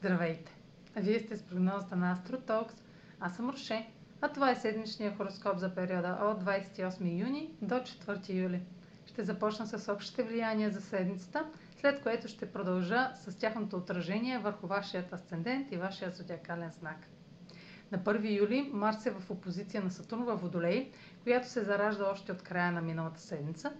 Здравейте! Вие сте с прогнозата на AstroTalks. Аз съм Роше, а това е седмичния хороскоп за периода от 28 юни до 4 юли. Ще започна с общите влияния за седмицата, след което ще продължа с тяхното отражение върху вашият асцендент и вашия зодиакален знак. На 1 юли Марс е в опозиция на Сатурн във Водолей, която се заражда още от края на миналата седмица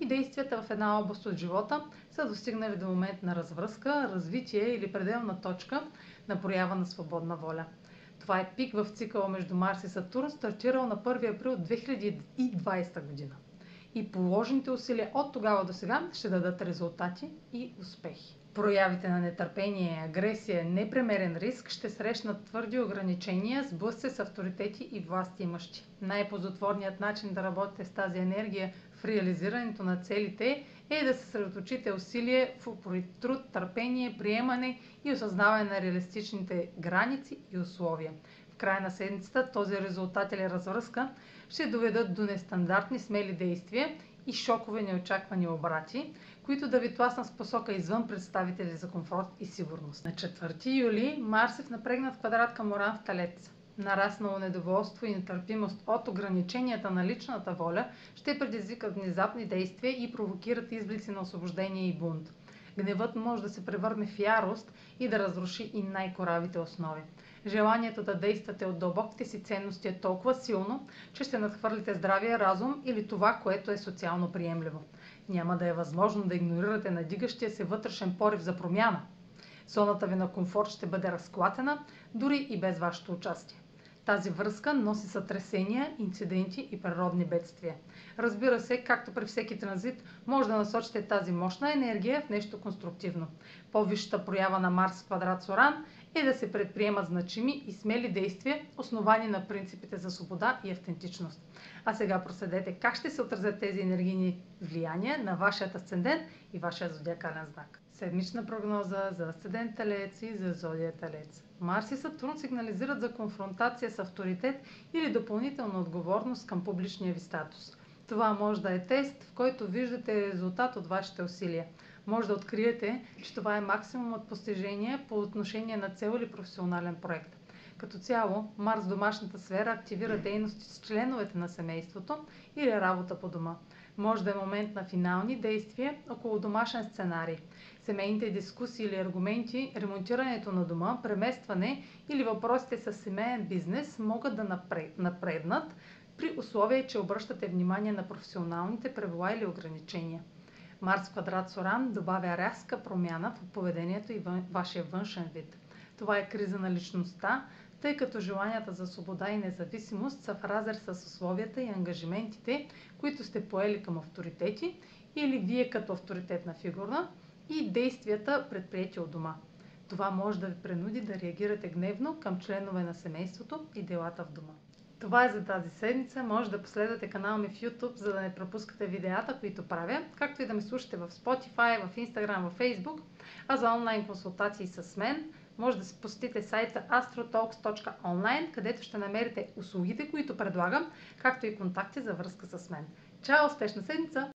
и действията в една област от живота са достигнали до момент на развръзка, развитие или пределна точка на проява на свободна воля. Това е пик в цикъла между Марс и Сатурн, стартирал на 1 април 2020 година. И положените усилия от тогава до сега ще дадат резултати и успехи. Проявите на нетърпение, агресия, непремерен риск ще срещнат твърди ограничения, сблъсъци с авторитети и власти имащи. Най-позотворният начин да работите с тази енергия в реализирането на целите е да се съсредоточите усилие в труд, търпение, приемане и осъзнаване на реалистичните граници и условия. В края на седмицата този резултат или развръзка ще доведат до нестандартни смели действия и шокове неочаквани обрати, които да ви тласнат с посока извън представители за комфорт и сигурност. На 4 юли Марс е в напрегнат квадрат към Оран в Талец. Нараснало недоволство и нетърпимост от ограниченията на личната воля ще предизвикат внезапни действия и провокират изблици на освобождение и бунт. Гневът може да се превърне в ярост и да разруши и най-коравите основи. Желанието да действате от дълбоките си ценности е толкова силно, че ще надхвърлите здравия разум или това, което е социално приемливо. Няма да е възможно да игнорирате надигащия се вътрешен порив за промяна. Зоната ви на комфорт ще бъде разклатена, дори и без вашето участие. Тази връзка носи сътресения, инциденти и природни бедствия. Разбира се, както при всеки транзит, може да насочите тази мощна енергия в нещо конструктивно. По-висшата проява на Марс в квадрат Соран е да се предприемат значими и смели действия, основани на принципите за свобода и автентичност. А сега проследете как ще се отразят тези енергийни влияния на вашият асцендент и вашия зодиакален знак. Седмична прогноза за асцендент Телец и за зодия Телец. Марс и Сатурн сигнализират за конфронтация с авторитет или допълнителна отговорност към публичния ви статус. Това може да е тест, в който виждате резултат от вашите усилия. Може да откриете, че това е максимум от постижение по отношение на цел или професионален проект. Като цяло, Марс в домашната сфера активира дейности с членовете на семейството или работа по дома. Може да е момент на финални действия около домашен сценарий. Семейните дискусии или аргументи, ремонтирането на дома, преместване или въпросите с семейен бизнес могат да напреднат при условие, че обръщате внимание на професионалните правила или ограничения. Марс квадрат Соран добавя рязка промяна в поведението и вашия външен вид. Това е криза на личността, тъй като желанията за свобода и независимост са в разрез с условията и ангажиментите, които сте поели към авторитети или вие като авторитетна фигура и действията предприяти от дома. Това може да ви принуди да реагирате гневно към членове на семейството и делата в дома. Това е за тази седмица. Може да последвате канала ми в YouTube, за да не пропускате видеята, които правя, както и да ме слушате в Spotify, в Instagram, в Facebook. А за онлайн консултации с мен, може да се посетите сайта astrotalks.online, където ще намерите услугите, които предлагам, както и контакти за връзка с мен. Чао! Успешна седмица!